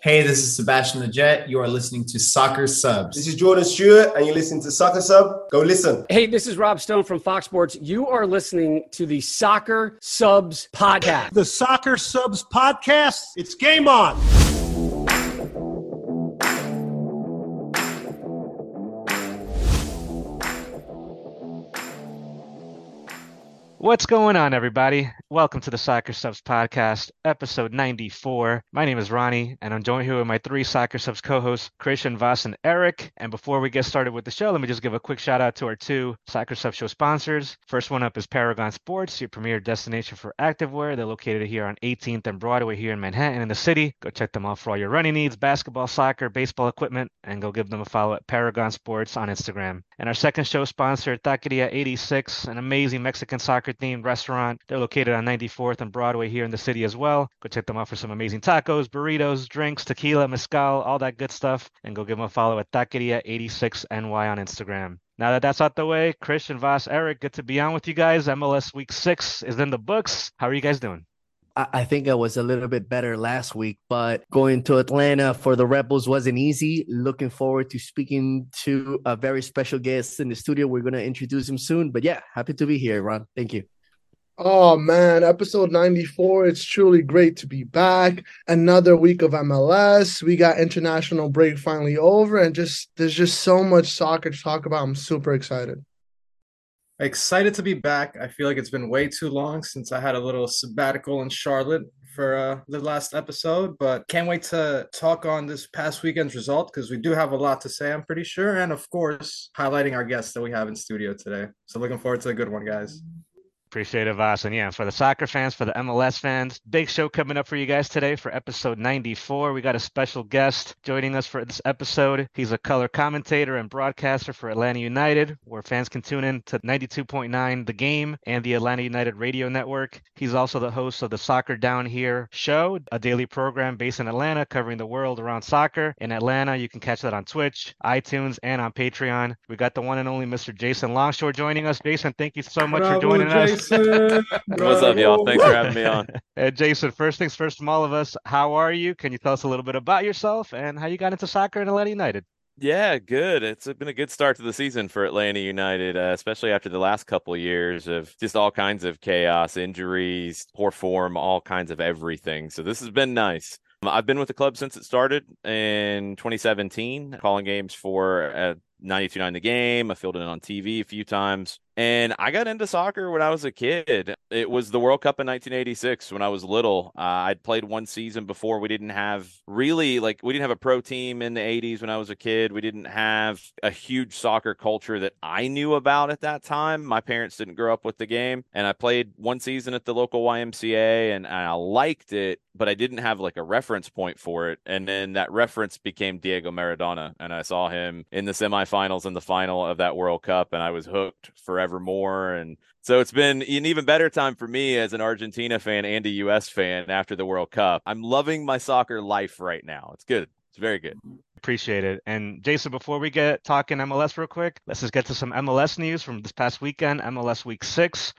Hey, this is Sebastian Lletget. You are listening to Soccer Subs. This is Jordan Stewart, and you're listening to Soccer Sub. Go listen. Hey, this is Rob Stone from Fox Sports. You are listening to the Soccer Subs podcast. The Soccer Subs podcast. It's game on. What's going on, everybody? Welcome to the Soccer Subs Podcast, episode 94. My name is Ronnie, and I'm joined here with my three Soccer Subs co hosts, Christian, Voss, and Eric. And before we get started with the show, let me just give a quick shout out to our two Soccer Subs show sponsors. First one up is Paragon Sports, your premier destination for activewear. They're located here on 18th and Broadway here in Manhattan in the city. Go check them out for all your running needs, basketball, soccer, baseball equipment, and go give them a follow at Paragon Sports on Instagram. And our second show sponsor, Taqueria 86, an amazing Mexican soccer themed restaurant. They're located on 94th and Broadway here in the city as well. Go check them out for some amazing tacos, burritos, drinks, tequila, mezcal, all that good stuff. And go give them a follow at Taqueria86NY on Instagram. Now that that's out the way, Christian, Voss, Eric, good to be on with you guys. MLS Week 6 is in the books. How are you guys doing? I think I was a little bit better last week, but going to Atlanta for the Rebels wasn't easy. Looking forward to speaking to a very special guest in the studio. We're going to introduce him soon. But yeah, happy to be here, Ron. Thank you. Oh man, episode 94. It's truly great to be back. Another week of MLS. We got international break finally over, and just there's just so much soccer to talk about. I'm super excited. Excited to be back. I feel like it's been way too long since I had a little sabbatical in Charlotte for uh, the last episode, but can't wait to talk on this past weekend's result because we do have a lot to say, I'm pretty sure. And of course, highlighting our guests that we have in studio today. So looking forward to a good one, guys. Appreciate it, Voss. And yeah, for the soccer fans, for the MLS fans, big show coming up for you guys today for episode 94. We got a special guest joining us for this episode. He's a color commentator and broadcaster for Atlanta United, where fans can tune in to 92.9 The Game and the Atlanta United Radio Network. He's also the host of the Soccer Down Here show, a daily program based in Atlanta covering the world around soccer. In Atlanta, you can catch that on Twitch, iTunes, and on Patreon. We got the one and only Mr. Jason Longshore joining us. Jason, thank you so much Bravo, for joining us. Jason. What's up, y'all? Thanks for having me on. Jason, first things first from all of us, how are you? Can you tell us a little bit about yourself and how you got into soccer in Atlanta United? Yeah, good. It's been a good start to the season for Atlanta United, uh, especially after the last couple of years of just all kinds of chaos, injuries, poor form, all kinds of everything. So this has been nice. I've been with the club since it started in 2017, calling games for uh, 92.9 The Game. I filled it in on TV a few times. And I got into soccer when I was a kid. It was the World Cup in 1986 when I was little. Uh, I'd played one season before. We didn't have really, like, we didn't have a pro team in the 80s when I was a kid. We didn't have a huge soccer culture that I knew about at that time. My parents didn't grow up with the game. And I played one season at the local YMCA and, and I liked it, but I didn't have like a reference point for it. And then that reference became Diego Maradona. And I saw him in the semifinals and the final of that World Cup. And I was hooked forever more. And so it's been an even better time for me as an Argentina fan and a US fan after the World Cup. I'm loving my soccer life right now. It's good. It's very good. Appreciate it. And Jason, before we get talking MLS real quick, let's just get to some MLS news from this past weekend, MLS Week 6.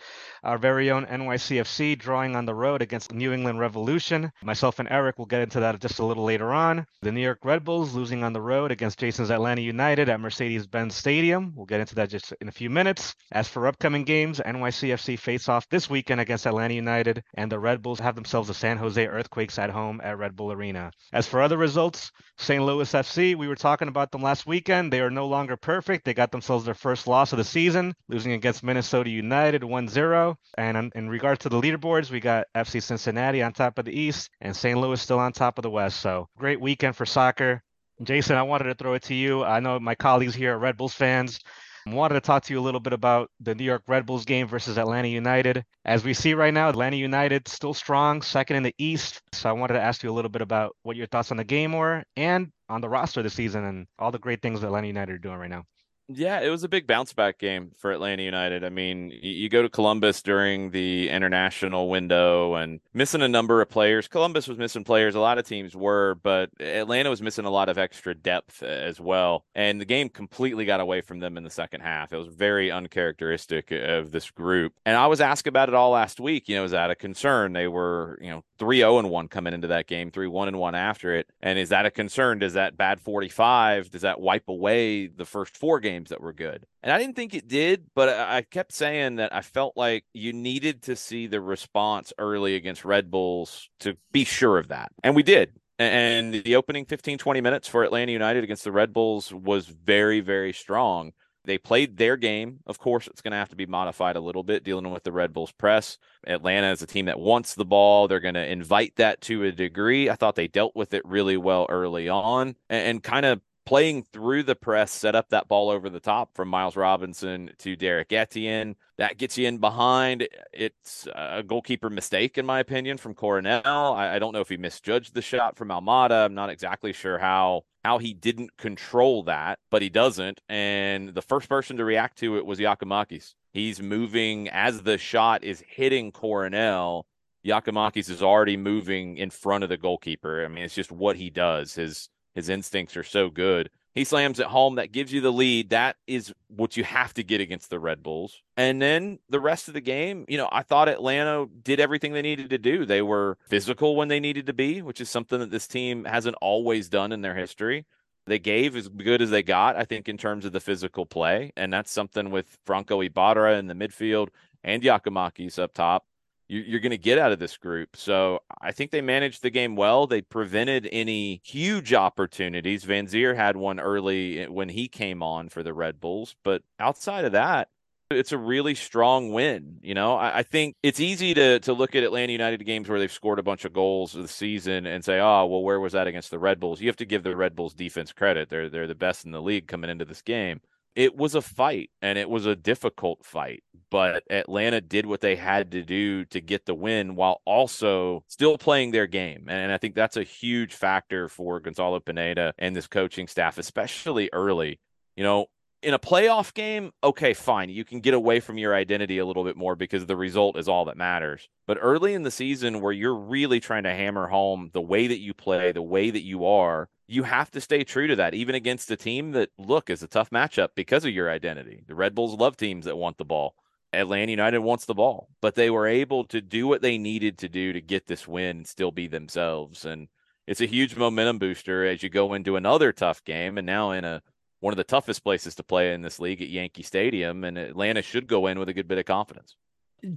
Our very own NYCFC drawing on the road against New England Revolution. Myself and Eric will get into that just a little later on. The New York Red Bulls losing on the road against Jason's Atlanta United at Mercedes-Benz Stadium. We'll get into that just in a few minutes. As for upcoming games, NYCFC face off this weekend against Atlanta United, and the Red Bulls have themselves the San Jose Earthquakes at home at Red Bull Arena. As for other results, St. Louis FC, we were talking about them last weekend. They are no longer perfect. They got themselves their first loss of the season, losing against Minnesota United 1 0. And in, regards to the leaderboards, we got FC Cincinnati on top of the East and St. Louis still on top of the West. So great weekend for soccer. Jason, I wanted to throw it to you. I know my colleagues here are Red Bulls fans. I wanted to talk to you a little bit about the New York Red Bulls game versus Atlanta United. As we see right now, Atlanta United still strong, second in the East. So I wanted to ask you a little bit about what your thoughts on the game were and on the roster this season and all the great things that Atlanta United are doing right now. Yeah, it was a big bounce back game for Atlanta United. I mean, you go to Columbus during the international window and missing a number of players. Columbus was missing players. A lot of teams were, but Atlanta was missing a lot of extra depth uh, as well. And the game completely got away from them in the second half. It was very uncharacteristic uh, of this group. And I was asked about it all last week. You know, is that a concern? They were, you know, 3 0 and 1 coming into that game, 3 1 and 1 after it. And is that a concern? Does that bad 45, does that wipe away the first four games that were good? And I didn't think it did, but I kept saying that I felt like you needed to see the response early against Red Bulls to be sure of that. And we did. And the opening 15, 20 minutes for Atlanta United against the Red Bulls was very, very strong. They played their game. Of course, it's going to have to be modified a little bit dealing with the Red Bulls press. Atlanta is a team that wants the ball. They're going to invite that to a degree. I thought they dealt with it really well early on and, and kind of playing through the press, set up that ball over the top from Miles Robinson to Derrick Etienne. That gets you in behind. It's a goalkeeper mistake, in my opinion, from Coronel. I, I don't know if he misjudged the shot from Almada. I'm not exactly sure how how he didn't control that, but he doesn't. And the first person to react to it was Giakoumakis. He's moving as the shot is hitting Coronel. Giakoumakis is already moving in front of the goalkeeper. I mean, it's just what he does. His his instincts are so good. He slams at home. That gives you the lead. That is what you have to get against the Red Bulls. And then the rest of the game, you know, I thought Atlanta did everything they needed to do. They were physical when they needed to be, which is something that this team hasn't always done in their history. They gave as good as they got, I think, in terms of the physical play. And that's something with Franco Ibarra in the midfield and Giakoumakis up top you, are going to get out of this group. So I think they managed the game well. They prevented any huge opportunities. Vanzeir had one early eh, when he came on for the Red Bulls, but outside of that, it's a really strong win. You know, I, I, think it's easy to to look at Atlanta United games where they've scored a bunch of goals this season and say, oh, well, where was that against the Red Bulls? You have to give the Red Bulls defense credit. They're they're the best in the league coming into this game it was a fight and it was a difficult fight, but Atlanta did what they had to do to get the win while also still playing their game. And I think that's a huge factor for Gonzalo Pineda and this coaching staff, especially early. You know, in a playoff game, okay, fine. You can get away from your identity a little bit more because the result is all that matters. But early in the season, where you're really trying to hammer home the way that you play, the way that you are, you have to stay true to that, even against a team that, look, is a tough matchup because of your identity. The Red Bulls love teams that want the ball. Atlanta United wants the ball, but they were able to do what they needed to do to get this win and still be themselves. And it's a huge momentum booster as you go into another tough game and now in a one of the toughest places to play in this league at Yankee Stadium. And Atlanta should go in with a good bit of confidence.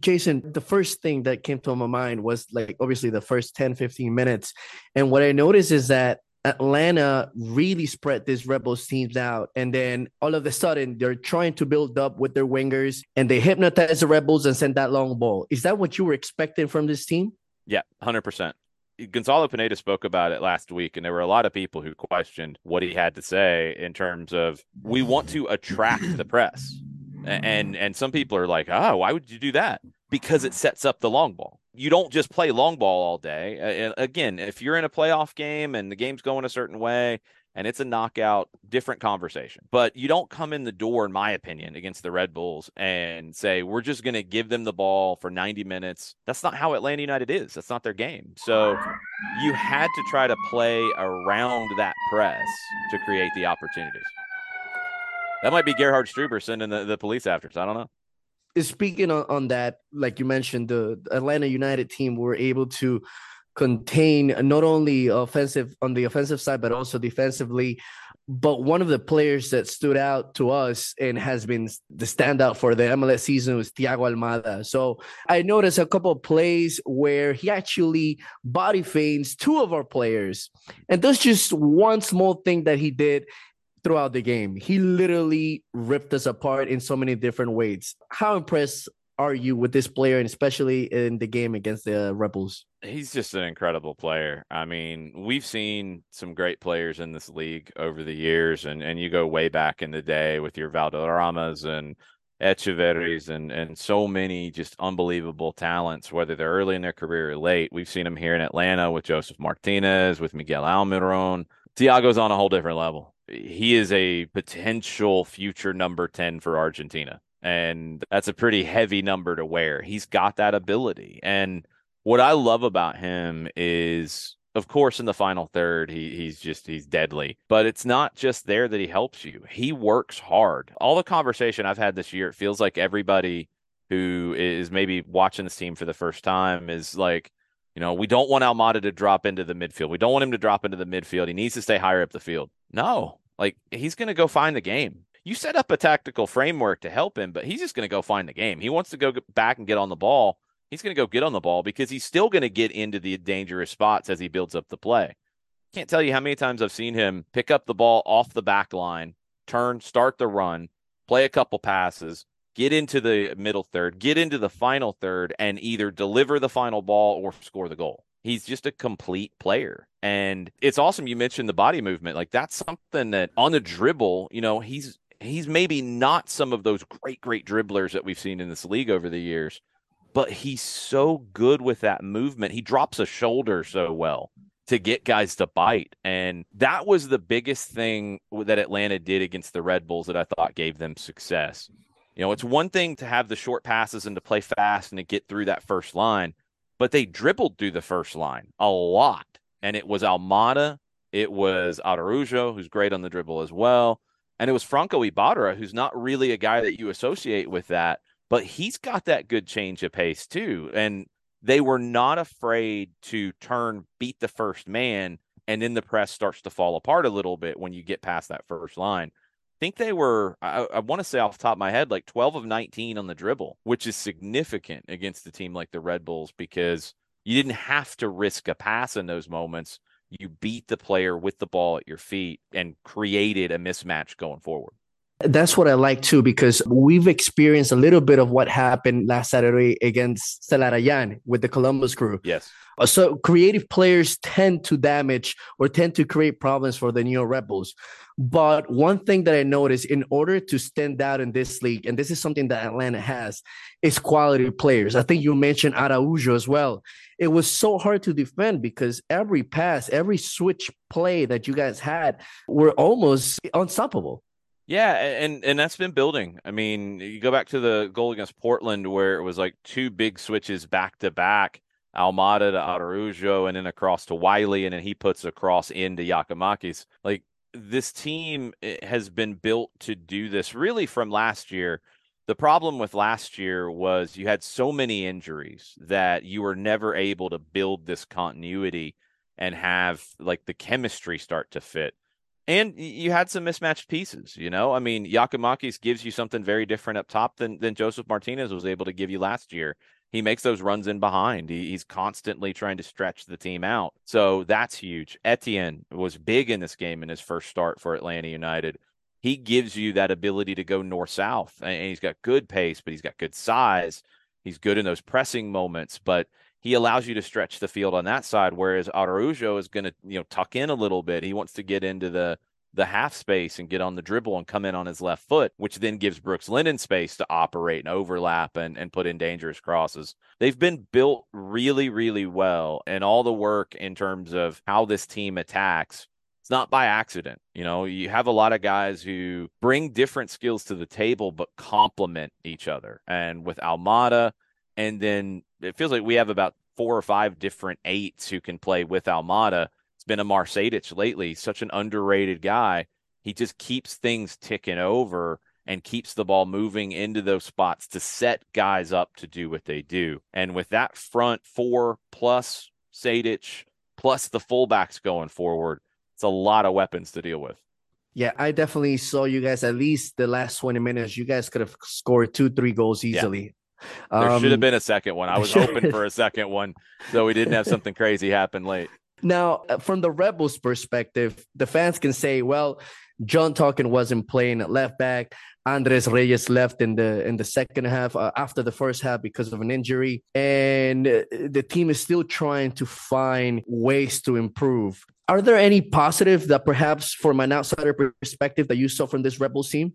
Jason, the first thing that came to my mind was like obviously the first 10, 15 minutes. And what I noticed is that Atlanta really spread these Rebels teams out. And then all of a sudden, they're trying to build up with their wingers and they hypnotize the Rebels and send that long ball. Is that what you were expecting from this team? Yeah, 100%. Gonzalo Pineda spoke about it last week, and there were a lot of people who questioned what he had to say in terms of we want to attract the press. And and some people are like, oh, why would you do that? Because it sets up the long ball you don't just play long ball all day. Again, if you're in a playoff game and the game's going a certain way and it's a knockout, different conversation. But you don't come in the door, in my opinion, against the Red Bulls and say, we're just going to give them the ball for 90 minutes. That's not how Atlanta United is. That's not their game. So you had to try to play around that press to create the opportunities. That might be Gerhard Struber sending the, the police after us. I don't know speaking on, on that, like you mentioned, the Atlanta United team were able to contain not only offensive on the offensive side, but also defensively. But one of the players that stood out to us and has been the standout for the MLS season was Thiago Almada. So I noticed a couple of plays where he actually body feigns two of our players. And that's just one small thing that he did throughout the game. He literally ripped us apart in so many different ways. How impressed are you with this player, and especially in the game against the Rebels? He's just an incredible player. I mean, we've seen some great players in this league over the years, and, and you go way back in the day with your Valderramas and Echeverris and and so many just unbelievable talents, whether they're early in their career or late. We've seen them here in Atlanta with Josef Martinez, with Miguel Almiron. Thiago's on a whole different level he is a potential future number 10 for Argentina. And that's a pretty heavy number to wear. He's got that ability. And what I love about him is of course in the final third he he's just he's deadly but it's not just there that he helps you he works hard all the conversation i've had this year it feels like everybody who is maybe watching this team for the first time is like You know, we don't want Almada to drop into the midfield. We don't want him to drop into the midfield. He needs to stay higher up the field. No, like he's going to go find the game. You set up a tactical framework to help him, but he's just going to go find the game. He wants to go back and get on the ball. He's going to go get on the ball because he's still going to get into the dangerous spots as he builds up the play. Can't tell you how many times I've seen him pick up the ball off the back line, turn, start the run, play a couple passes, get into the middle third, get into the final third, and either deliver the final ball or score the goal. He's just a complete player. And it's awesome you mentioned the body movement. Like that's something that on the dribble, you know, he's he's maybe not some of those great, great dribblers that we've seen in this league over the years, but he's so good with that movement. He drops a shoulder so well to get guys to bite. And that was the biggest thing that Atlanta did against the Red Bulls that I thought gave them success. You know, it's one thing to have the short passes and to play fast and to get through that first line, but they dribbled through the first line a lot. And it was Almada, it was Araujo, who's great on the dribble as well. And it was Franco Ibarra, who's not really a guy that you associate with that, but he's got that good change of pace too. And they were not afraid to turn, beat the first man, and then the press starts to fall apart a little bit when you get past that first line I think they were, I, I want to say off top of my head, like 12 of 19 on the dribble, which is significant against a team like the Red Bulls because you didn't have to risk a pass in those moments. You beat the player with the ball at your feet and created a mismatch going forward. That's what I like too, because we've experienced a little bit of what happened last Saturday against Zelarayán with the Columbus crew. Yes. Uh, so creative players tend to damage or tend to create problems for the New York Red Bulls. But one thing that I noticed in order to stand out in this league, and this is something that Atlanta has, is quality players. I think you mentioned Araujo as well. It was so hard to defend because every pass, every switch play that you guys had were almost unstoppable. Yeah, and and that's been building. I mean, you go back to the goal against Portland where it was like two big switches back to back, Almada to Araujo, and then across to Wiley, and then he puts a cross into Giakoumakis. Like this team eh, has been built to do this really from last year. The problem with last year was you had so many injuries that you were never able to build this continuity and have like the chemistry start to fit. And you had some mismatched pieces, you know. I mean, Giakoumakis gives you something very different up top than than Josef Martinez was able to give you last year he makes those runs in behind. He, he's constantly trying to stretch the team out. So that's huge. Etienne was big in this game in his first start for Atlanta United. He gives you that ability to go north south, and he's got good pace, but he's got good size. He's good in those pressing moments, but he allows you to stretch the field on that side. Whereas Araujo is going to, you know, tuck in a little bit. He wants to get into the the half space and get on the dribble and come in on his left foot, which then gives Brooks Lennon space to operate and overlap and, and put in dangerous crosses. They've been built really, really well. And all the work in terms of how this team attacks, it's not by accident. You know, you have a lot of guys who bring different skills to the table, but complement each other. And with Almada, and then it feels like we have about four or five different eights who can play with Almada it's been Amar Sejdic lately. Such an underrated guy. He just keeps things ticking over and keeps the ball moving into those spots to set guys up to do what they do. And with that front four plus Sejdic plus the fullbacks going forward, it's a lot of weapons to deal with. Yeah, I definitely saw you guys at least the last 20 minutes. You guys could have scored two, three goals easily. Yeah. There um, should have been a second one. I was hoping for a second one, so we didn't have something crazy happen late. Now, uh, from the Rebels' perspective, the fans can say, well, John Tolkin wasn't playing at left back. Andres Reyes left in the in the second half uh, after the first half because of an injury, and uh, the team is still trying to find ways to improve. Are there any positive that perhaps, from an outsider perspective, that you saw from this Rebels team?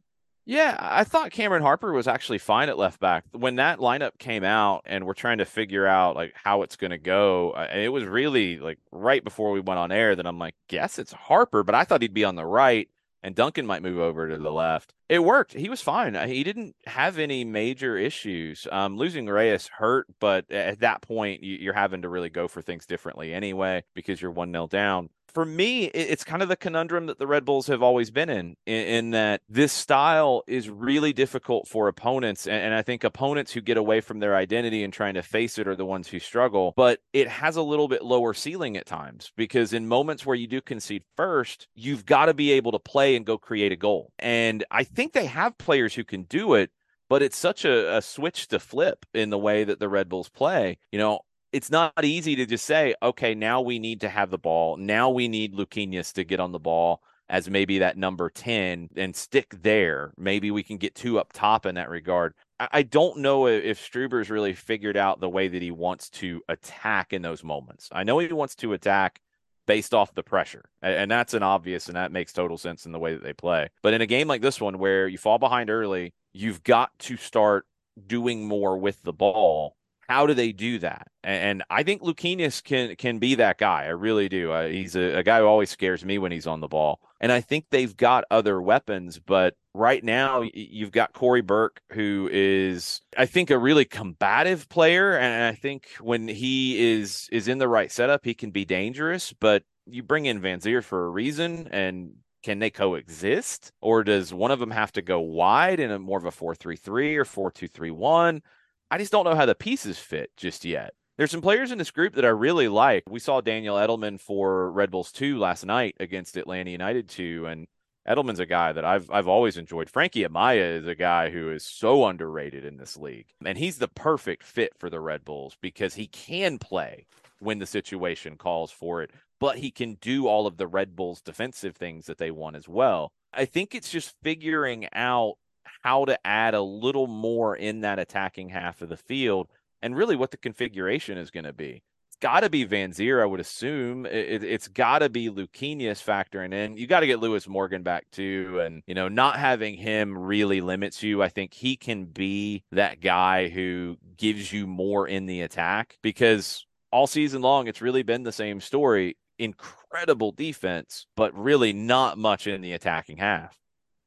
Yeah, I thought Cameron Harper was actually fine at left back. When that lineup came out and we're trying to figure out like how it's going to go, it was really like right before we went on air that I'm like, guess it's Harper, but I thought he'd be on the right and Duncan might move over to the left. It worked. He was fine. He didn't have any major issues. Um, losing Reyes hurt, but at that point, you're having to really go for things differently anyway because you're one nil down. For me, it's kind of the conundrum that the Red Bulls have always been in, in, that this style is really difficult for opponents. And, and, I think opponents who get away from their identity and trying to face it are the ones who struggle. But it has a little bit lower ceiling at times because in moments where you do concede first, you've got to be able to play and go create a goal. And I think they have players who can do it but it's such a, a, switch to flip in the way that the Red Bulls play. You know, it's not easy to just say, okay, now we need to have the ball. Now we need Luquinhas to get on the ball as maybe that number 10 and stick there. Maybe we can get two up top in that regard. I, I don't know if Struber's really figured out the way that he wants to attack in those moments. I know he wants to attack based off the pressure. And that's an obvious, and that makes total sense in the way that they play. But in a game like this one, where you fall behind early, you've got to start doing more with the ball how do they do that? And, I think Luquinhas can can be that guy. I really do. Uh, he's a, a, guy who always scares me when he's on the ball. And I think they've got other weapons, but right now you've got Cory Burke, who is, I think, a really combative player. And I think when he is is in the right setup, he can be dangerous. But you bring in Vanzeir for a reason, and can they coexist or does one of them have to go wide in a more of a 4-3-3 or 4-2-3-1 I just don't know how the pieces fit just yet. There's some players in this group that I really like. We saw Daniel Edelman for Red Bulls 2 last night against Atlanta United 2 and Edelman's a guy that I've I've always enjoyed. Frankie Amaya is a guy who is so underrated in this league. And he's the perfect fit for the Red Bulls because he can play when the situation calls for it, but he can do all of the Red Bulls defensive things that they want as well. I think it's just figuring out how to add a little more in that attacking half of the field and really what the configuration is going to be. It's got to be Vanzeir, I would assume. It, has got to be Luquinhas factoring in. You got to get Lewis Morgan back too. And, you know, not having him really limits you. I think he can be that guy who gives you more in the attack because all season long, it's really been the same story. Incredible defense, but really not much in the attacking half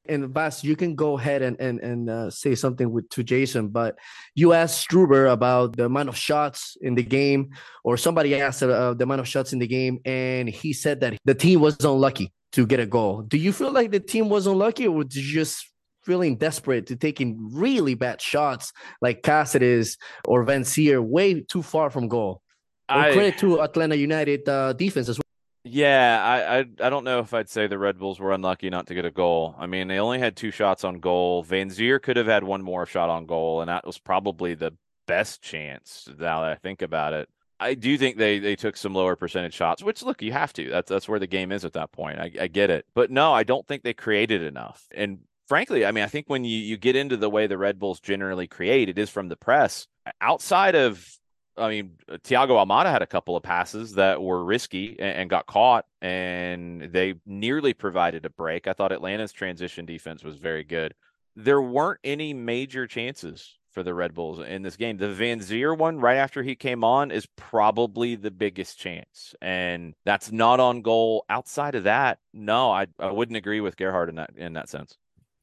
and Bas, you can go ahead and and, and uh, say something with to Jason, but you asked Struber about the amount of shots in the game, or somebody asked uh, the amount of shots in the game, and he said that the team was unlucky to get a goal. Do you feel like the team was unlucky, or was just feeling desperate to taking really bad shots like Cásseres or Vanzeir way too far from goal? I, credit to Atlanta United uh, defense as well. Yeah, I, I I don't know if I'd say the Red Bulls were unlucky not to get a goal. I mean, they only had two shots on goal. Vanzeir could have had one more shot on goal, and that was probably the best chance. Now that I think about it, I do think they they took some lower percentage shots. Which look, you have to. That's that's where the game is at that point. I, I get it, but no, I don't think they created enough. And frankly, I mean, I think when you you get into the way the Red Bulls generally create, it is from the press. Outside of I mean, Thiago Almada had a couple of passes that were risky and, and, got caught, and they nearly provided a break. I thought Atlanta's transition defense was very good. There weren't any major chances for the Red Bulls in this game. The Vanzeir one, right after he came on, is probably the biggest chance, and that's not on goal. Outside of that, no, I, I wouldn't agree with Gerhard in that in that sense.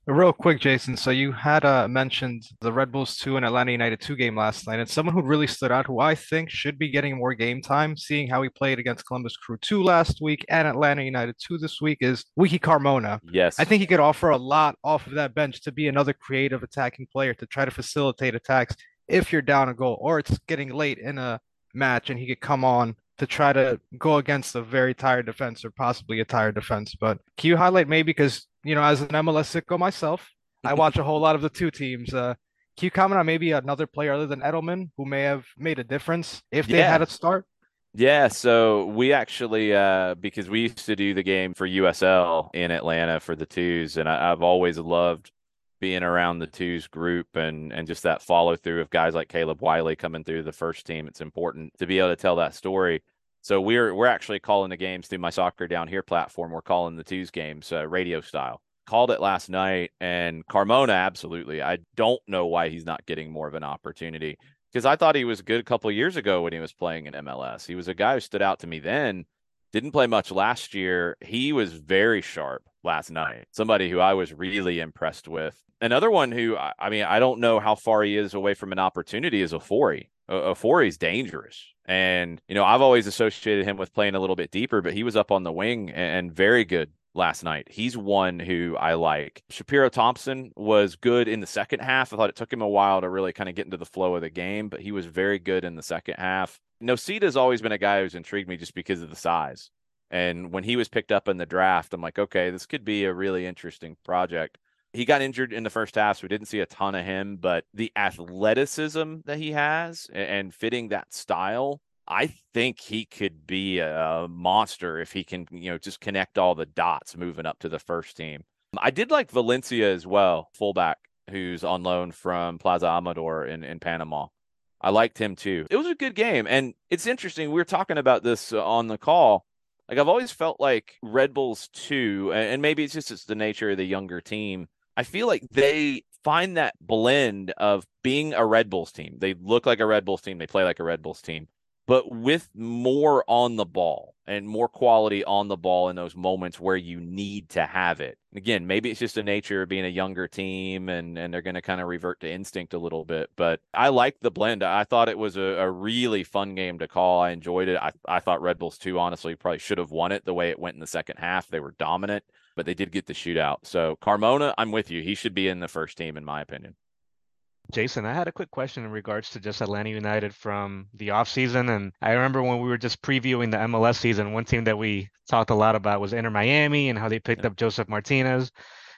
Real quick, Jason. So you had uh, mentioned the Red Bulls 2 and Atlanta United 2 game last night, and someone who really stood out, who I think should be getting more game time, seeing how he played against Columbus Crew 2 last week and Atlanta United 2 this week, is Wiki Carmona. Yes. I think he could offer a lot off of that bench to be another creative attacking player to try to facilitate attacks if you're down a goal or it's getting late in a match and he could come on to try to go against a very tired defense or possibly a tired defense. But can you highlight maybe because you know as an MLS sicko myself, I watch a whole lot of the two teams. Uh, can you comment on maybe another player other than Edelman who may have made a difference if they yeah. had a start? Yeah, so we actually uh, because we used to do the game for USL in Atlanta for the twos, and I, I've always loved being around the twos group and and just that follow through of guys like Caleb Wiley coming through the first team. It's important to be able to tell that story. So we're we're actually calling the games through my soccer down here platform. We're calling the twos games uh, radio style. Called it last night, and Carmona absolutely. I don't know why he's not getting more of an opportunity because I thought he was good a couple years ago when he was playing in MLS. He was a guy who stood out to me then. Didn't play much last year. He was very sharp last night. Somebody who I was really impressed with. Another one who, I mean, I don't know how far he is away from an opportunity is Ofori. Ofori's dangerous. And, you know, I've always associated him with playing a little bit deeper, but he was up on the wing and very good last night. He's one who I like. Shapiro Thompson was good in the second half. I thought it took him a while to really kind of get into the flow of the game, but he was very good in the second half. Nocita has always been a guy who's intrigued me just because of the size. And when he was picked up in the draft, I'm like, okay, this could be a really interesting project. He got injured in the first half, so we didn't see a ton of him, but the athleticism that he has and fitting that style, I think he could be a monster if he can, you know, just connect all the dots moving up to the first team. I did like Valencia as well, fullback, who's on loan from Plaza Amador in, in Panama. I liked him too. It was a good game. And it's interesting. We were talking about this on the call. Like I've always felt like Red Bulls too, and maybe it's just it's the nature of the younger team. I feel like they find that blend of being a Red Bulls team. They look like a Red Bulls team. They play like a Red Bulls team, but with more on the ball and more quality on the ball in those moments where you need to have it. Again, maybe it's just the nature of being a younger team and, and they're going to kind of revert to instinct a little bit. But I like the blend. I thought it was a, a, really fun game to call. I enjoyed it. I, I thought Red Bulls too, honestly, probably should have won it the way it went in the second half. They were dominant, but they did get the shootout. So Carmona, I'm with you. He should be in the first team, in my opinion. Jason, I had a quick question in regards to just Atlanta United from the offseason. And I remember when we were just previewing the MLS season, one team that we talked a lot about was Inter Miami and how they picked yeah. up Josef Martinez.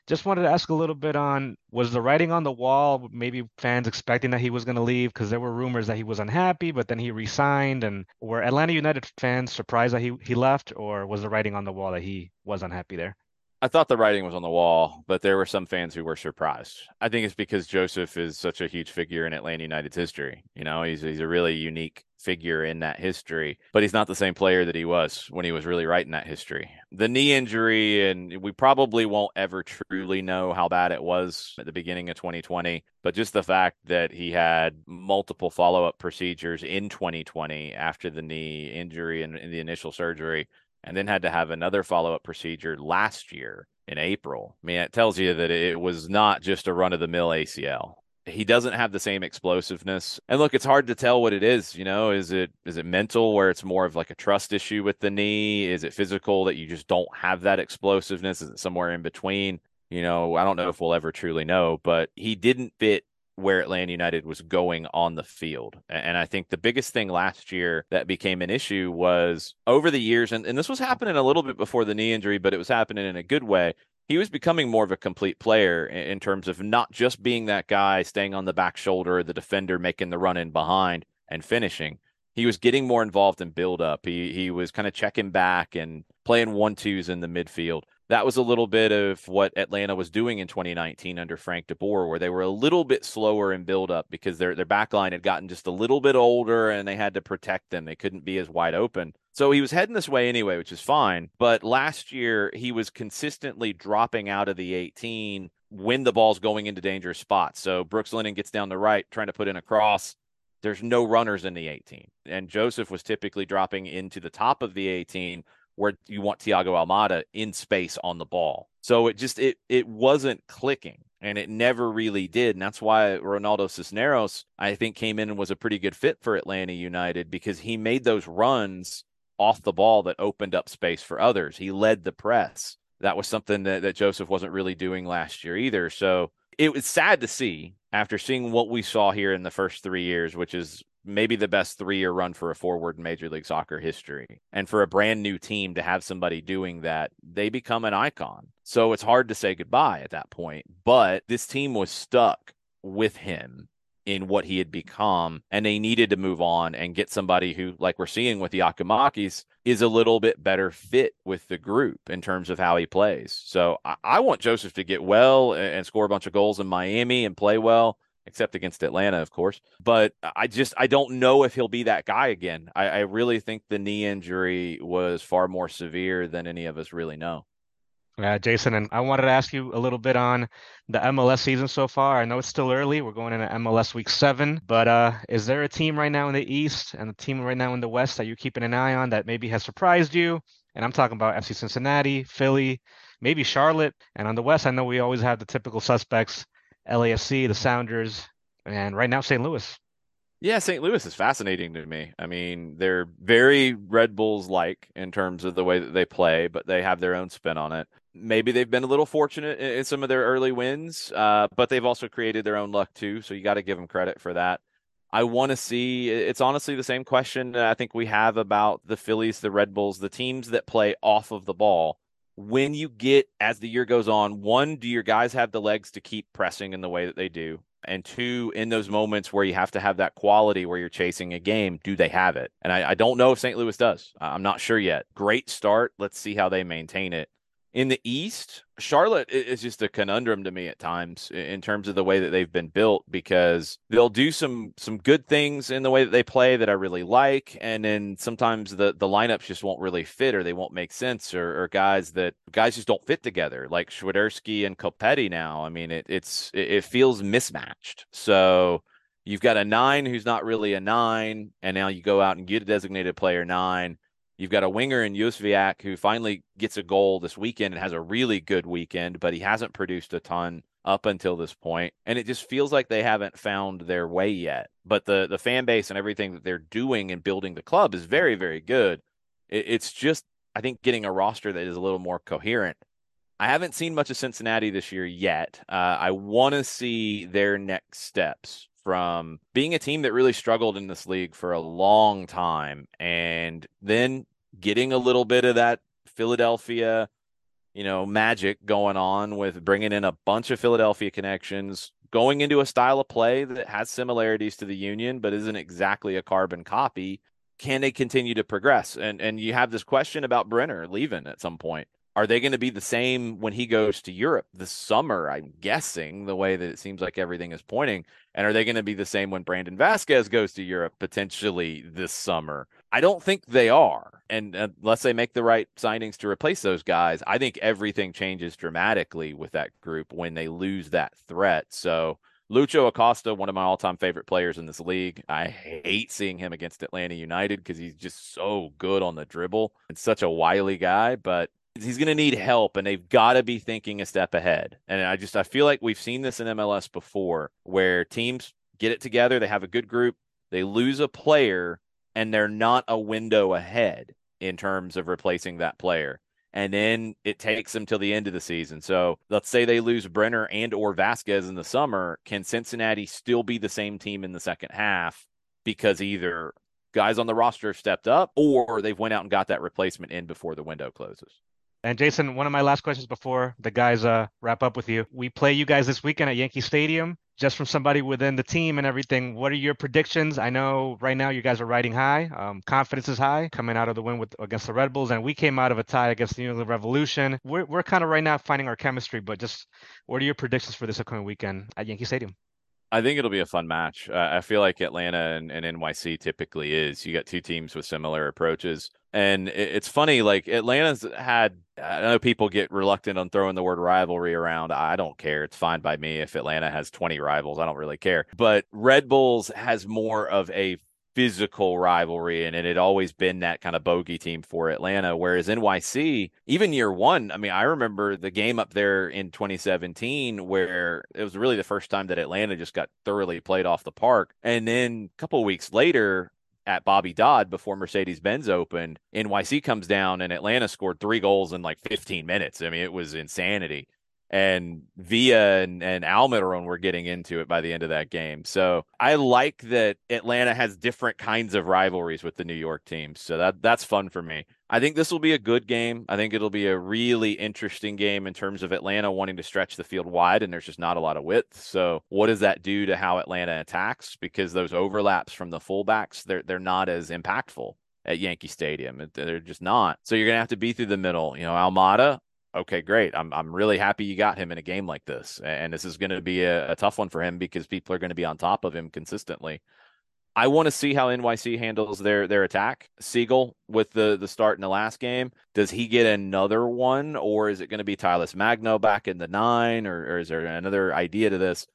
Just wanted to ask a little bit on was the writing on the wall, maybe fans expecting that he was going to leave because there were rumors that he was unhappy, but then he resigned. And were Atlanta United fans surprised that he, he left, or was the writing on the wall that he was unhappy there? I thought the writing was on the wall, but there were some fans who were surprised. I think it's because Josef is such a huge figure in Atlanta United's history. You know, he's he's a really unique figure in that history, but he's not the same player that he was when he was really writing that history. The knee injury, and we probably won't ever truly know how bad it was at the beginning of 2020, but just the fact that he had multiple follow up procedures in 2020 after the knee injury and, and the initial surgery and then had to have another follow up procedure last year in April. I mean, it tells you that it was not just a run of the mill ACL. He doesn't have the same explosiveness. And look, it's hard to tell what it is, you know, is it is it mental where it's more of like a trust issue with the knee? Is it physical that you just don't have that explosiveness? Is it somewhere in between? You know, I don't know if we'll ever truly know, but he didn't fit where Atlanta United was going on the field. And I think the biggest thing last year that became an issue was over the years, and, and this was happening a little bit before the knee injury, but it was happening in a good way. He was becoming more of a complete player in terms of not just being that guy staying on the back shoulder, the defender making the run in behind and finishing. He was getting more involved in build up. He he was kind of checking back and playing one twos in the midfield that was a little bit of what Atlanta was doing in 2019 under Frank de Boer, where they were a little bit slower in buildup because their their back line had gotten just a little bit older and they had to protect them. They couldn't be as wide open. So he was heading this way anyway, which is fine. But last year he was consistently dropping out of the 18 when the ball's going into dangerous spots. So Brooks Lennon gets down the right, trying to put in a cross. There's no runners in the 18. And Josef was typically dropping into the top of the 18 where you want Thiago Almada in space on the ball. So it just it it wasn't clicking and it never really did. And that's why Ronaldo Cisneros, I think, came in and was a pretty good fit for Atlanta United because he made those runs off the ball that opened up space for others. He led the press. That was something that, that Josef wasn't really doing last year either. So it was sad to see after seeing what we saw here in the first three years, which is maybe the best three year run for a forward in Major League Soccer history. And for a brand new team to have somebody doing that, they become an icon. So it's hard to say goodbye at that point. But this team was stuck with him in what he had become, and they needed to move on and get somebody who, like we're seeing with the Giakoumakis, is a little bit better fit with the group in terms of how he plays. So I, I want Josef to get well and, and score a bunch of goals in Miami and play well except against Atlanta, of course. But I just I don't know if he'll be that guy again. I, I, really think the knee injury was far more severe than any of us really know. Yeah, Jason, and I wanted to ask you a little bit on the MLS season so far. I know it's still early. We're going into MLS week seven, but uh, is there a team right now in the East and a team right now in the West that you're keeping an eye on that maybe has surprised you? And I'm talking about FC Cincinnati, Philly, maybe Charlotte. And on the West, I know we always have the typical suspects: LAFC, the Sounders, and right now St. Louis. Yeah, St. Louis is fascinating to me. I mean, they're very Red Bulls like in terms of the way that they play, but they have their own spin on it. Maybe they've been a little fortunate in some of their early wins, uh, but they've also created their own luck too. So you got to give them credit for that. I want to see. It's honestly the same question I think we have about the Phillies, the Red Bulls, the teams that play off of the ball. When you get as the year goes on, one, do your guys have the legs to keep pressing in the way that they do? And two, in those moments where you have to have that quality where you're chasing a game, do they have it? And I, I don't know if St. Louis does. I'm not sure yet. Great start. Let's see how they maintain it. In the East, Charlotte is just a conundrum to me at times in terms of the way that they've been built because they'll do some some good things in the way that they play that I really like, and then sometimes the the lineups just won't really fit or they won't make sense or, or guys that guys just don't fit together like Swiderski and Copetti now. I mean, it, it's it feels mismatched. So you've got a nine who's not really a nine, and now you go out and get a designated player nine You've got a winger in Jóźwiak who finally gets a goal this weekend and has a really good weekend, but he hasn't produced a ton up until this point, and it just feels like they haven't found their way yet. But the the fan base and everything that they're doing and building the club is very very good. It, it's just I think getting a roster that is a little more coherent. I haven't seen much of Cincinnati this year yet. Uh, I want to see their next steps from being a team that really struggled in this league for a long time and then getting a little bit of that Philadelphia, you know, magic going on with bringing in a bunch of Philadelphia connections, going into a style of play that has similarities to the Union but isn't exactly a carbon copy. Can they continue to progress? And and you have this question about Brenner leaving at some point. Are they going to be the same when he goes to Europe this summer? I'm guessing the way that it seems like everything is pointing. And are they going to be the same when Brandon Vasquez goes to Europe potentially this summer? I don't think they are. And unless they make the right signings to replace those guys, I think everything changes dramatically with that group when they lose that threat. So, Lucho Acosta, one of my all-time favorite players in this league. I hate seeing him against Atlanta United because he's just so good on the dribble and such a wily guy. But he's going to need help and they've got to be thinking a step ahead. And I just I feel like we've seen this in MLS before where teams get it together, they have a good group, they lose a player and they're not a window ahead in terms of replacing that player. And then it takes them till the end of the season. So let's say they lose Brenner and or Vazquez in the summer. Can Cincinnati still be the same team in the second half because either guys on the roster have stepped up or they've went out and got that replacement in before the window closes? And Jason, one of my last questions before the guys uh, wrap up with you. We play you guys this weekend at Yankee Stadium. Just from somebody within the team and everything, what are your predictions? I know right now you guys are riding high. Um, confidence is high coming out of the win with against the Red Bulls, and we came out of a tie against the New England Revolution. We're we're kind of right now finding our chemistry, but just what are your predictions for this upcoming weekend at Yankee Stadium? I think it'll be a fun match. Uh, I feel like Atlanta and, and, NYC typically is. You got two teams with similar approaches. And it, it's funny, like Atlanta's had, I know people get reluctant on throwing the word rivalry around. I don't care. It's fine by me if Atlanta has 20 rivals. I don't really care. But Red Bulls has more of a physical rivalry and it had always been that kind of bogey team for Atlanta whereas NYC even year 1 I mean I remember the game up there in 2017 where it was really the first time that Atlanta just got thoroughly played off the park and then a couple weeks later at Bobby Dodd before Mercedes Benz opened NYC comes down and Atlanta scored 3 goals in like 15 minutes I mean it was insanity and Villa and, and Almiron were getting into it by the end of that game. So I like that Atlanta has different kinds of rivalries with the New York teams. So that that's fun for me. I think this will be a good game. I think it'll be a really interesting game in terms of Atlanta wanting to stretch the field wide, and there's just not a lot of width. So what does that do to how Atlanta attacks? Because those overlaps from the fullbacks, they're they're not as impactful at Yankee Stadium. They're just not. So you're gonna have to be through the middle. You know, Almada, okay, great. I'm I'm really happy you got him in a game like this, and this is going to be a, a, tough one for him because people are going to be on top of him consistently. I want to see how NYC handles their their attack. Segal with the the start in the last game, does he get another one, or is it going to be Talles Magno back in the nine, or, or is there another idea to this?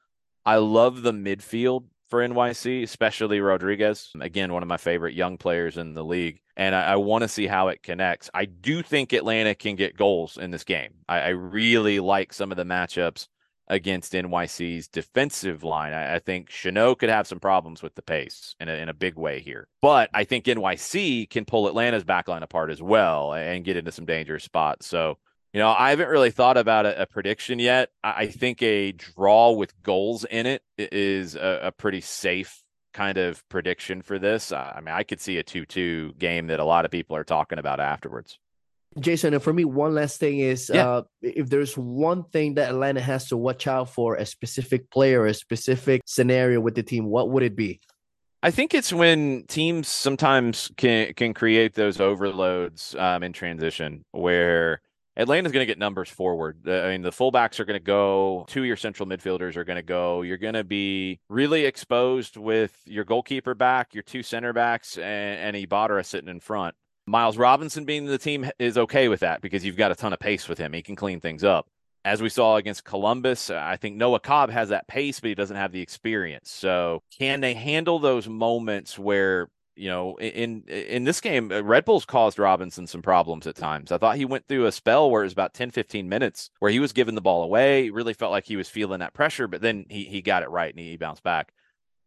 I love the midfield for NYC, especially Rodriguez. Again, one of my favorite young players in the league. And I, I want to see how it connects. I do think Atlanta can get goals in this game. I, I really like some of the matchups against NYC's defensive line. I, I think Chanot could have some problems with the pace in a, in a big way here. But I think NYC can pull Atlanta's backline apart as well and get into some dangerous spots. So, you know, I haven't really thought about a, a prediction yet. I, I, think a draw with goals in it is a, a pretty safe kind of prediction for this. I mean, I could see a 2 2 game that a lot of people are talking about afterwards. Jason, and for me, one last thing is Yeah. uh, if there's one thing that Atlanta has to watch out for, a specific player, a specific scenario with the team, what would it be? I think it's when teams sometimes can can create those overloads um, in transition where Atlanta's going to get numbers forward. I mean, the fullbacks are going to go, two of your central midfielders are going to go. You're going to be really exposed with your goalkeeper back, your two center backs, and, and Ibarra sitting in front. Miles Robinson being the team is okay with that because you've got a ton of pace with him. He can clean things up. As we saw against Columbus, I think Noah Cobb has that pace, but he doesn't have the experience. So, can they handle those moments where you know, in in this game, uh, Red Bulls caused Robinson some problems at times. I thought he went through a spell where it was about 10, 15 minutes where he was giving the ball away. Really felt like he was feeling that pressure, but then he he got it right and he bounced back.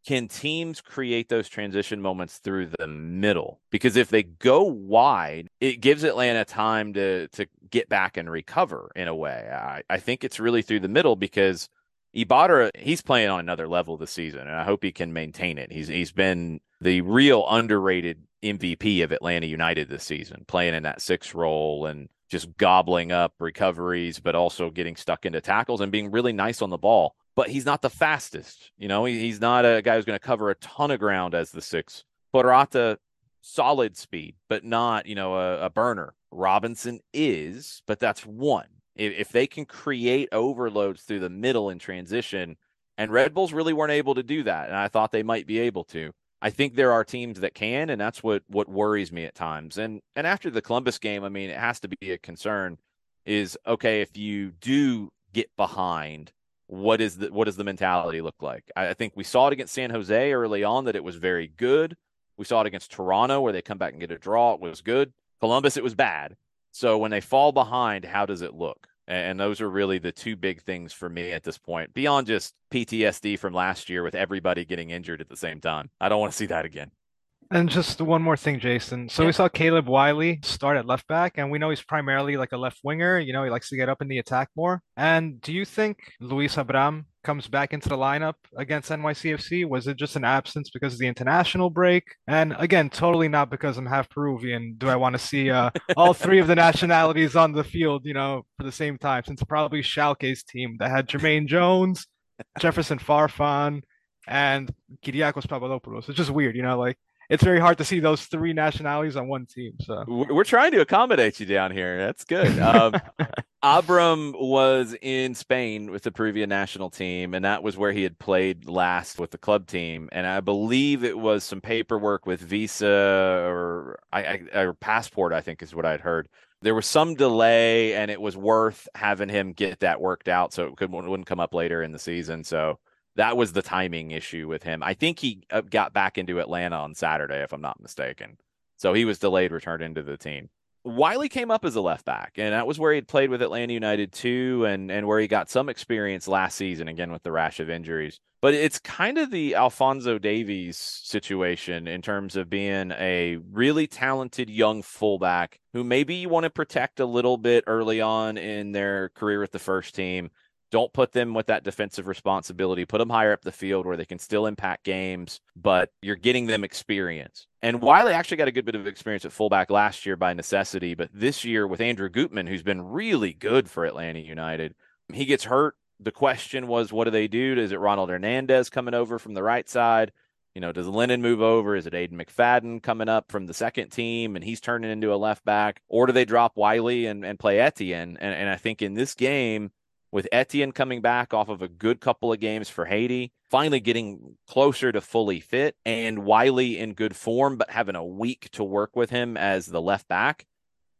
Can teams create those transition moments through the middle? Because if they go wide, it gives Atlanta time to to get back and recover in a way. I, I think it's really through the middle because Ibarra, he's playing on another level this season, and I hope he can maintain it. He's he's been the real underrated MVP of Atlanta United this season, playing in that six role and just gobbling up recoveries, but also getting stuck into tackles and being really nice on the ball. But he's not the fastest. You know, he, he's not a guy who's going to cover a ton of ground as the six. Porata, solid speed, but not, you know, a, a burner. Robinson is, but that's one. If, if they can create overloads through the middle in transition, and Red Bulls really weren't able to do that, and I thought they might be able to. I think there are teams that can, and that's what what worries me at times. And and after the Columbus game, I mean, it has to be a concern. Is okay if you do get behind, what is the what does the mentality look like? I, I think we saw it against San Jose early on that it was very good. We saw it against Toronto where they come back and get a draw. It was good. Columbus, it was bad. So when they fall behind, how does it look? And those are really the two big things for me at this point, beyond just PTSD from last year with everybody getting injured at the same time. I don't want to see that again. And just one more thing, Jason. So we saw Caleb Wiley start at left back, and we know he's primarily like a left winger. You know, he likes to get up in the attack more. And do you think Luis Abram comes back into the lineup against NYCFC? Was it just an absence because of the international break? And again, totally not because I'm half Peruvian. Do I want to see uh, all three of the nationalities on the field, you know, for the same time? Since probably Schalke's team that had Jermaine Jones, Jefferson Farfan, and Kyriakos Papadopoulos. It's just weird, you know, like it's very hard to see those three nationalities on one team. So we're trying to accommodate you down here. That's good. Um, Abram was in Spain with the Peruvian national team, and that was where he had played last with the club team. And I believe it was some paperwork with visa or I, I or passport. I think is what I'd heard. There was some delay, and it was worth having him get that worked out so it could wouldn't come up later in the season. So that was the timing issue with him. I think he uh, got back into Atlanta on Saturday, if I'm not mistaken. So he was delayed return into the team. Wiley came up as a left back, and that was where he'd played with Atlanta United too, and and where he got some experience last season, again with the rash of injuries. But it's kind of the Alphonso Davies situation in terms of being a really talented young fullback who maybe you want to protect a little bit early on in their career with the first team. Don't put them with that defensive responsibility. Put them higher up the field where they can still impact games, but you're getting them experience. And Wiley actually got a good bit of experience at fullback last year by necessity, but this year with Andrew Gutman, who's been really good for Atlanta United, he gets hurt. The question was, what do they do? Is it Ronald Hernandez coming over from the right side? You know, does Lennon move over? Is it Aiden McFadden coming up from the second team and he's turning into a left back? Or do they drop Wiley and, and play Etienne? And, and I think in this game, with Etienne coming back off of a good couple of games for Haiti, finally getting closer to fully fit, and Wiley in good form, but having a week to work with him as the left back,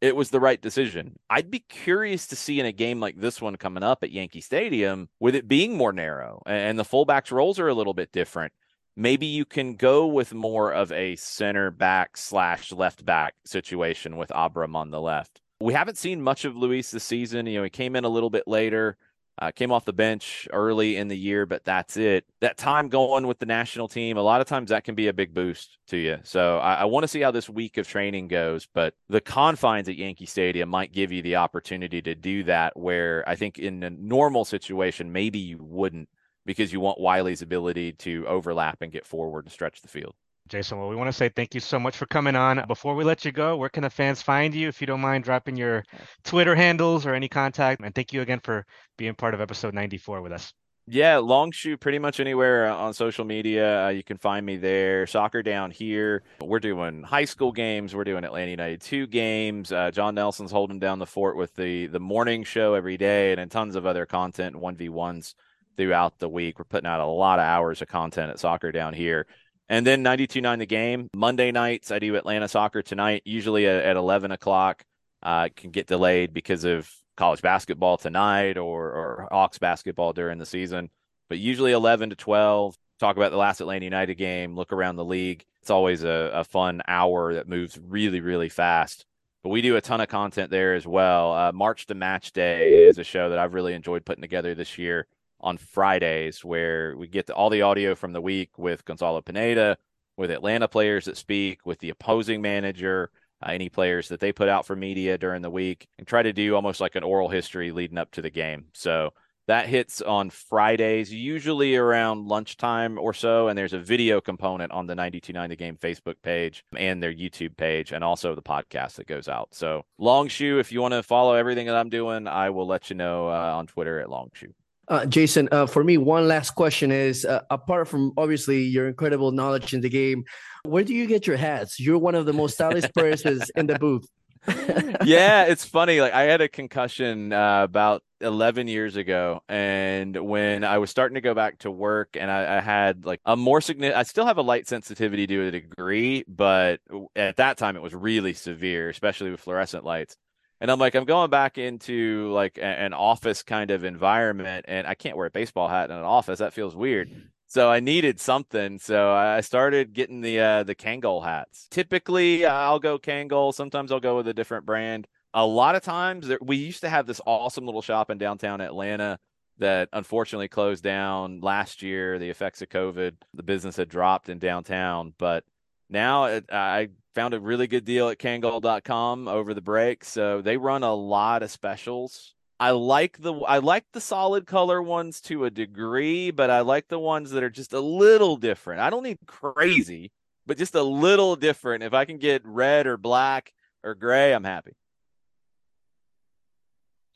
it was the right decision. I'd be curious to see in a game like this one coming up at Yankee Stadium, with it being more narrow and the fullbacks' roles are a little bit different. maybe you can go with more of a center back slash left back situation with Abram on the left. We haven't seen much of Luis this season. You know, he came in a little bit later. Uh, came off the bench early in the year, but that's it. That time going with the national team, a lot of times that can be a big boost to you. So I, I want to see how this week of training goes, but the confines at Yankee Stadium might give you the opportunity to do that. Where I think in a normal situation, maybe you wouldn't because you want Wiley's ability to overlap and get forward and stretch the field. Jason, well, we want to say thank you so much for coming on. Before we let you go, where can the fans find you? If you don't mind dropping your Twitter handles or any contact. And thank you again for being part of episode 94 with us. Yeah, long shoe pretty much anywhere on social media. Uh, you can find me there. Soccer down here. We're doing high school games. We're doing Atlanta United 2 games. Uh, John Nelson's holding down the fort with the the morning show every day and then tons of other content, 1v1s throughout the week. We're putting out a lot of hours of content at soccer down here. And then 92.9 the game. Monday nights, I do Atlanta soccer tonight, usually at, at 11 o'clock. Uh, can get delayed because of college basketball tonight or, or Hawks basketball during the season. But usually 11 to 12, talk about the last Atlanta United game, look around the league. It's always a, a fun hour that moves really, really fast. But we do a ton of content there as well. Uh, March to Match Day is a show that I've really enjoyed putting together this year on Fridays, where we get the, all the audio from the week with Gonzalo Pineda, with Atlanta players that speak, with the opposing manager, uh, any players that they put out for media during the week, and try to do almost like an oral history leading up to the game. So that hits on Fridays, usually around lunchtime or so. And there's a video component on the 929 The Game Facebook page and their YouTube page, and also the podcast that goes out. So, Long Shoe, if you want to follow everything that I'm doing, I will let you know uh, on Twitter at Long Shoe. Uh, Jason, uh, for me, one last question is uh, apart from obviously your incredible knowledge in the game, where do you get your hats? You're one of the most stylish persons in the booth. yeah, it's funny. Like I had a concussion uh, about 11 years ago, and when I was starting to go back to work, and I, I had like a more significant, I still have a light sensitivity to a degree, but at that time it was really severe, especially with fluorescent lights and I'm like, I'm going back into like a, an office kind of environment, and I can't wear a baseball hat in an office. That feels weird. So I needed something. So I started getting the uh, the Kangol hats. Typically, I'll go Kangol. Sometimes I'll go with a different brand. A lot of times, there, we used to have this awesome little shop in downtown Atlanta that unfortunately closed down last year. The effects of COVID, the business had dropped in downtown, but now it, I found a really good deal at kangol.com over the break. So they run a lot of specials. I like the I like the solid color ones to a degree, but I like the ones that are just a little different. I don't need crazy, but just a little different. If I can get red or black or gray, I'm happy.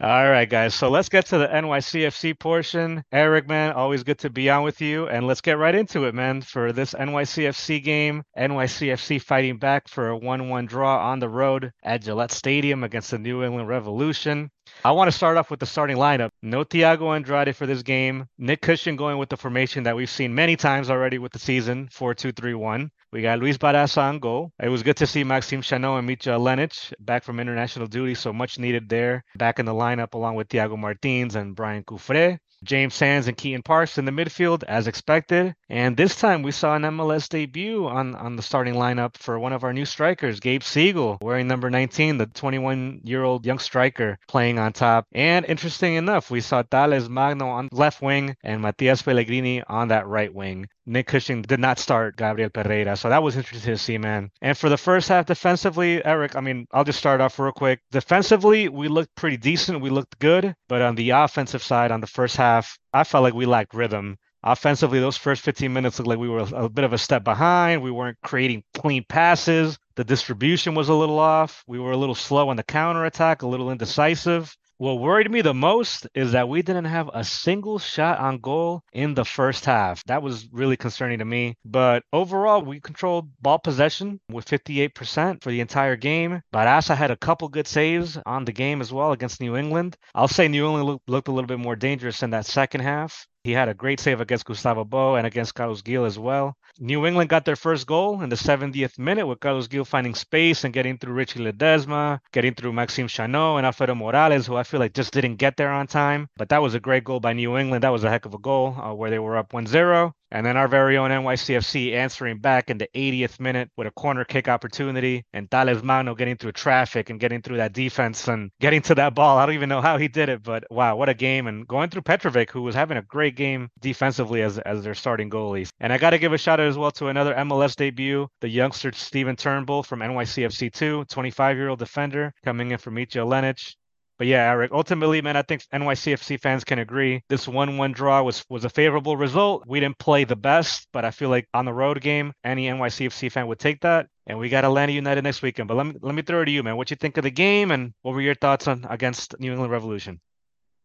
All right, guys. So let's get to the NYCFC portion. Eric, man, always good to be on with you. And let's get right into it, man. For this NYCFC game, NYCFC fighting back for a 1 1 draw on the road at Gillette Stadium against the New England Revolution. I want to start off with the starting lineup. No Thiago Andrade for this game. Nick Cushing going with the formation that we've seen many times already with the season 4 2 3 1. We got Luis Barraza on goal. It was good to see Maxime Chanot and Mitja Ilenič back from international duty, so much needed there. Back in the lineup along with Thiago Martins and Braian Cufré. James Sands and Keaton Parks in the midfield, as expected. And this time we saw an MLS debut on, on the starting lineup for one of our new strikers, Gabe Segal, wearing number 19, the 21 year old young striker, playing on top. And interesting enough, we saw Talles Magno on left wing and Matias Pellegrini on that right wing. Nick Cushing did not start Gabriel Pereira. So that was interesting to see, man. And for the first half defensively, Eric, I mean, I'll just start off real quick. Defensively, we looked pretty decent. We looked good. But on the offensive side, on the first half, I felt like we lacked rhythm. Offensively, those first 15 minutes looked like we were a bit of a step behind. We weren't creating clean passes. The distribution was a little off. We were a little slow on the counter attack, a little indecisive. What worried me the most is that we didn't have a single shot on goal in the first half. That was really concerning to me. But overall, we controlled ball possession with 58% for the entire game. Barraza had a couple good saves on the game as well against New England. I'll say New England looked, looked a little bit more dangerous in that second half. He had a great save against Gustavo Bou and against Carlos Gil as well. New England got their first goal in the 70th minute with Carlos Gil finding space and getting through Richie Ledesma, getting through Maxime Chanot and Alfredo Morales, who I feel like just didn't get there on time. But that was a great goal by New England. That was a heck of a goal uh, where they were up 1 0. And then our very own NYCFC answering back in the 80th minute with a corner kick opportunity and Talles Magno getting through traffic and getting through that defense and getting to that ball. I don't even know how he did it, but wow, what a game. And going through Petrovic, who was having a great game defensively as, as their starting goalies. And I got to give a shout out as well to another MLS debut, the youngster Steven Turnbull from NYCFC 2, 25 year old defender coming in from Mitja Ilenič. But yeah, Eric, ultimately, man, I think NYCFC fans can agree this 1 1 draw was, was a favorable result. We didn't play the best, but I feel like on the road game, any NYCFC fan would take that. And we got Atlanta United next weekend. But let me, let me throw it to you, man. What you think of the game and what were your thoughts on against New England Revolution?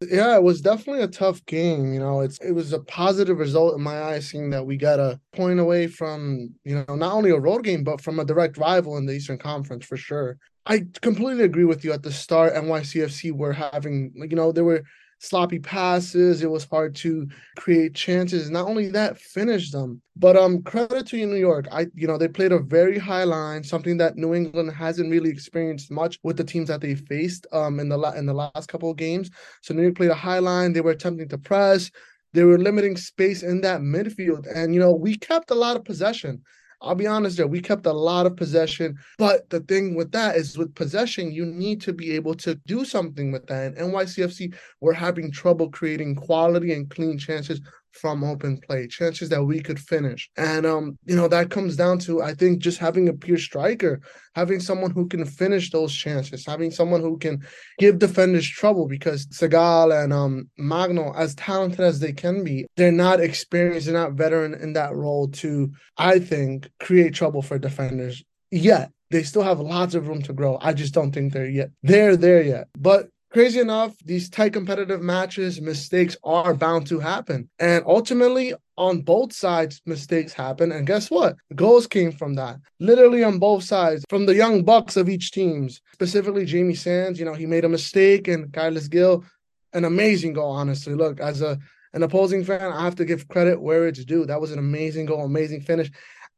Yeah, it was definitely a tough game. You know, it's it was a positive result in my eyes, seeing that we got a point away from, you know, not only a road game, but from a direct rival in the Eastern Conference for sure. I completely agree with you. At the start, NYCFC were having, like, you know, there were sloppy passes. It was hard to create chances. Not only that, finish them. But um, credit to New York. I, you know, they played a very high line, something that New England hasn't really experienced much with the teams that they faced um in the la- in the last couple of games. So New York played a high line. They were attempting to press. They were limiting space in that midfield, and you know, we kept a lot of possession. I'll be honest there, we kept a lot of possession. But the thing with that is with possession, you need to be able to do something with that. And NYCFC were having trouble creating quality and clean chances from open play, chances that we could finish. And um, you know, that comes down to I think just having a pure striker, having someone who can finish those chances, having someone who can give defenders trouble because Segal and um Magno, as talented as they can be, they're not experienced, they're not veteran in that role to, I think, create trouble for defenders yet. They still have lots of room to grow. I just don't think they're yet. They're there yet. But crazy enough, these tight competitive matches, mistakes are bound to happen. And ultimately, on both sides, mistakes happen. And guess what? Goals came from that. Literally on both sides, from the young bucks of each teams, specifically Jamie Sands, you know, he made a mistake, and Carlos Gil, an amazing goal, honestly. Look, as a an opposing fan, I have to give credit where it's due. That was an amazing goal, amazing finish.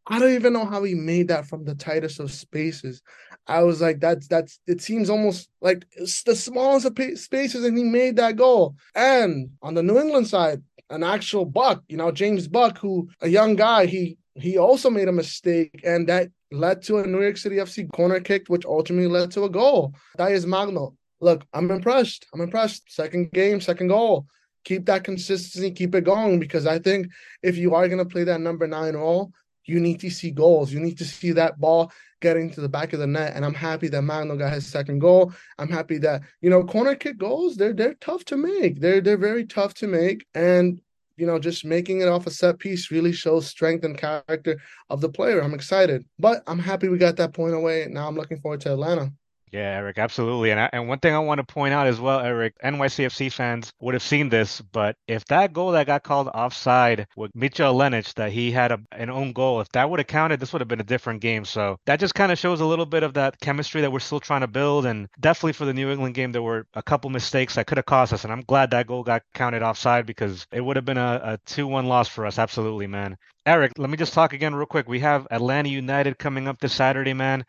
I don't even know how he made that from the tightest of spaces. I was like, that's that's. It seems almost like it's the smallest of spaces, and he made that goal. And on the New England side, an actual buck, you know, James Buck, who a young guy, he he also made a mistake, and that led to a New York City FC corner kick, which ultimately led to a goal. That is Magno. Look, I'm impressed. I'm impressed. Second game, second goal. Keep that consistency, keep it going, because I think if you are going to play that number nine role, you need to see goals. You need to see that ball getting to the back of the net. And I'm happy that Magno got his second goal. I'm happy that, you know, corner kick goals, they're they're tough to make. They're they're very tough to make. And you know, just making it off a set piece really shows strength and character of the player. I'm excited, but I'm happy we got that point away. Now I'm looking forward to Atlanta. Yeah, Eric, absolutely. And I, and one thing I want to point out as well, Eric, NYCFC fans would have seen this, but if that goal that got called offside with Mitja Ilenič, that he had a, an own goal, if that would have counted, this would have been a different game. So that just kind of shows a little bit of that chemistry that we're still trying to build. And definitely for the New England game, there were a couple mistakes that could have cost us. And I'm glad that goal got counted offside because it would have been a, a 2 1 loss for us. Absolutely, man. Eric, let me just talk again real quick. We have Atlanta United coming up this Saturday, man.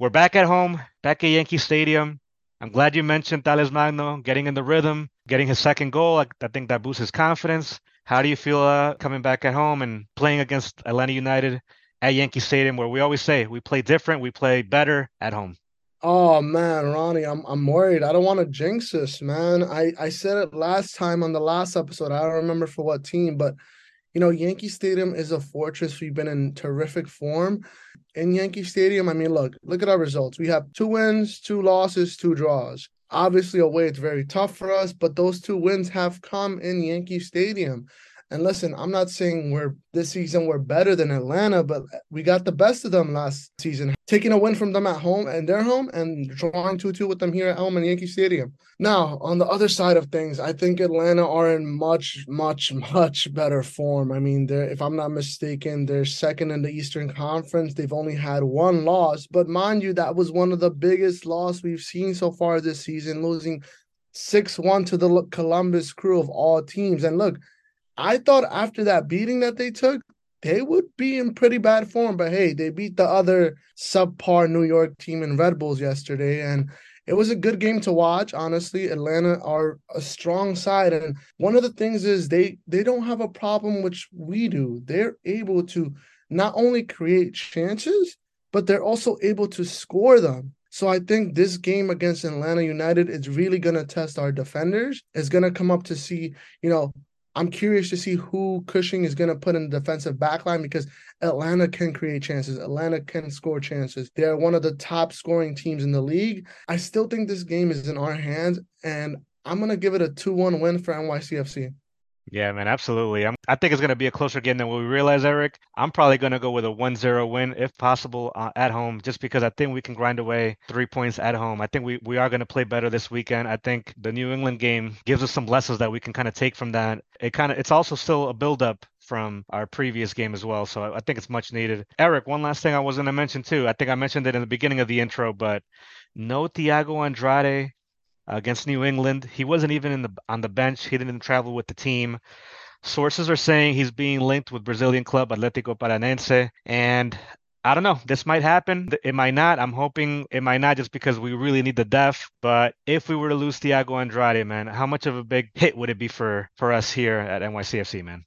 We're back at home, back at Yankee Stadium. I'm glad you mentioned Talles Magno getting in the rhythm, getting his second goal. I, I think that boosts his confidence. How do you feel uh, coming back at home and playing against Atlanta United at Yankee Stadium, where we always say we play different, we play better at home? Oh man, Ronnie, I'm I'm worried. I don't want to jinx this, man. I I said it last time on the last episode. I don't remember for what team, but you know, Yankee Stadium is a fortress. We've been in terrific form in Yankee Stadium. I mean, look, look at our results. We have two wins, two losses, two draws. Obviously, away it's very tough for us, but those two wins have come in Yankee Stadium. And listen, I'm not saying we're this season we're better than Atlanta, but we got the best of them last season, taking a win from them at home and their home and drawing 2-2 with them here at home in Yankee Stadium. Now, on the other side of things, I think Atlanta are in much, much, much better form. I mean, they're if I'm not mistaken, they're second in the Eastern Conference. They've only had one loss, but mind you, that was one of the biggest loss we've seen so far this season, losing 6-1 to the Columbus crew of all teams. And look, I thought after that beating that they took, they would be in pretty bad form. But hey, they beat the other subpar New York team in Red Bulls yesterday. And it was a good game to watch. Honestly, Atlanta are a strong side, and one of the things is they they don't have a problem which we do. They're able to not only create chances, but they're also able to score them. So I think this game against Atlanta United is really going to test our defenders. It's going to come up to see, you know, I'm curious to see who Cushing is going to put in the defensive backline because Atlanta can create chances. Atlanta can score chances. They're one of the top scoring teams in the league. I still think this game is in our hands, and I'm going to give it a 2 1 win for NYCFC. Yeah, man, absolutely. I'm, I think it's going to be a closer game than what we realize, Eric. I'm probably going to go with a 1-0 win, if possible, uh, at home, just because I think we can grind away three points at home. I think we, we are going to play better this weekend. I think the New England game gives us some lessons that we can kind of take from that. It kind of it's also still a build-up from our previous game as well. So I think it's much needed. Eric, one last thing I was going to mention too. I think I mentioned it in the beginning of the intro, but no Thiago Andrade against New England. He wasn't even in the on the bench. He didn't travel with the team. Sources are saying he's being linked with Brazilian club Athletico Paranaense, and I don't know. This might happen. It might not. I'm hoping it might not, just because we really need the depth. But if we were to lose Thiago Andrade, man, how much of a big hit would it be for for us here at NYCFC, man?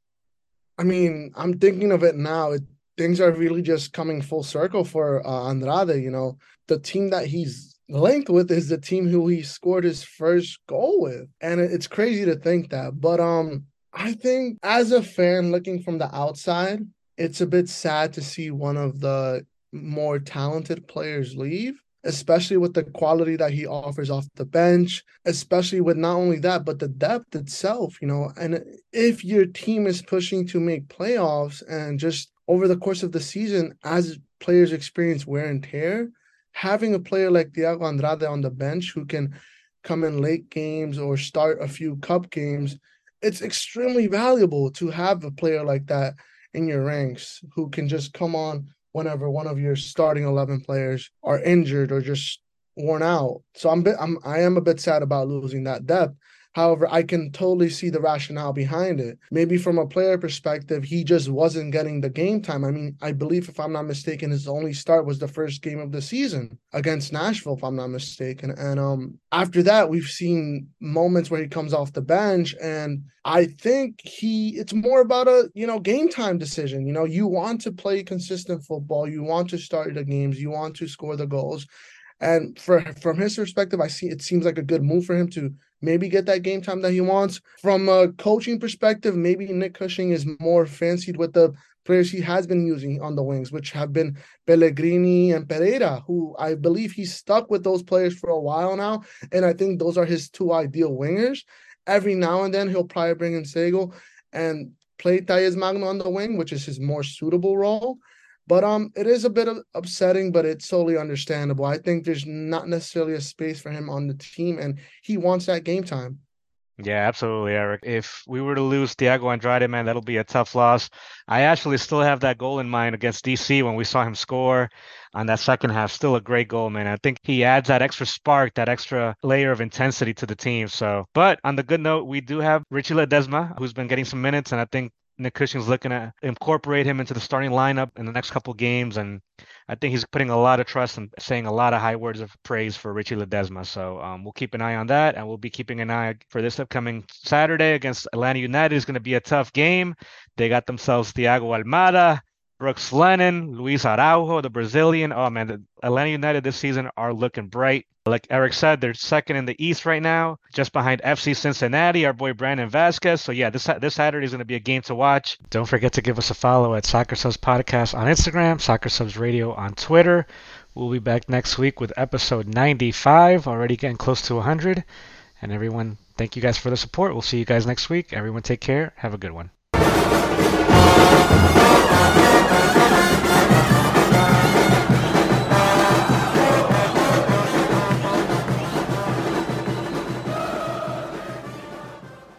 I mean, I'm thinking of it now. It, things are really just coming full circle for uh, Andrade. You know, the team that he's linked with is the team who he scored his first goal with. And it's crazy to think that. But um I think as a fan looking from the outside, it's a bit sad to see one of the more talented players leave, especially with the quality that he offers off the bench, especially with not only that, but the depth itself, you know. And if your team is pushing to make playoffs and just over the course of the season, as players experience wear and tear, having a player like Thiago Andrade on the bench who can come in late games or start a few cup games, it's extremely valuable to have a player like that in your ranks who can just come on whenever one of your starting 11 players are injured or just worn out. So I'm bit, I'm I am a bit sad about losing that depth. However, I can totally see the rationale behind it. Maybe from a player perspective, he just wasn't getting the game time. I mean, I believe, if I'm not mistaken, his only start was the first game of the season against Nashville, if I'm not mistaken. And um, after that, we've seen moments where he comes off the bench, and I think he it's more about a you know game time decision. You know, you want to play consistent football, you want to start the games, you want to score the goals. And for from his perspective, I see it seems like a good move for him to maybe get that game time that he wants. From a coaching perspective, maybe Nick Cushing is more fancied with the players he has been using on the wings, which have been Pellegrini and Pereira, who I believe he's stuck with those players for a while now. And I think those are his two ideal wingers. Every now and then he'll probably bring in Segal and play Talles Magno on the wing, which is his more suitable role. But um, it is a bit upsetting, but it's totally understandable. I think there's not necessarily a space for him on the team, and he wants that game time. Yeah, absolutely, Eric. If we were to lose Thiago Andrade, man, that'll be a tough loss. I actually still have that goal in mind against DC when we saw him score on that second half. Still a great goal, man. I think he adds that extra spark, that extra layer of intensity to the team. So, but on the good note, we do have Richie Ledesma, who's been getting some minutes, and I think Nick Cushing's looking to incorporate him into the starting lineup in the next couple games, and I think he's putting a lot of trust and saying a lot of high words of praise for Richie Ledesma. So um, we'll keep an eye on that, and we'll be keeping an eye for this upcoming Saturday against Atlanta United. is going to be a tough game. They got themselves Thiago Almada, Brooks Lennon, Luis Araujo, the Brazilian. Oh man, the Atlanta United this season are looking bright. Like Eric said, they're second in the East right now, just behind FC Cincinnati, our boy Brandon Vazquez. So yeah, this this Saturday is going to be a game to watch. Don't forget to give us a follow at Soccer Subs Podcast on Instagram, Soccer Subs Radio on Twitter. We'll be back next week with episode 95, already getting close to 100. And everyone, thank you guys for the support. We'll see you guys next week. Everyone, take care. Have a good one.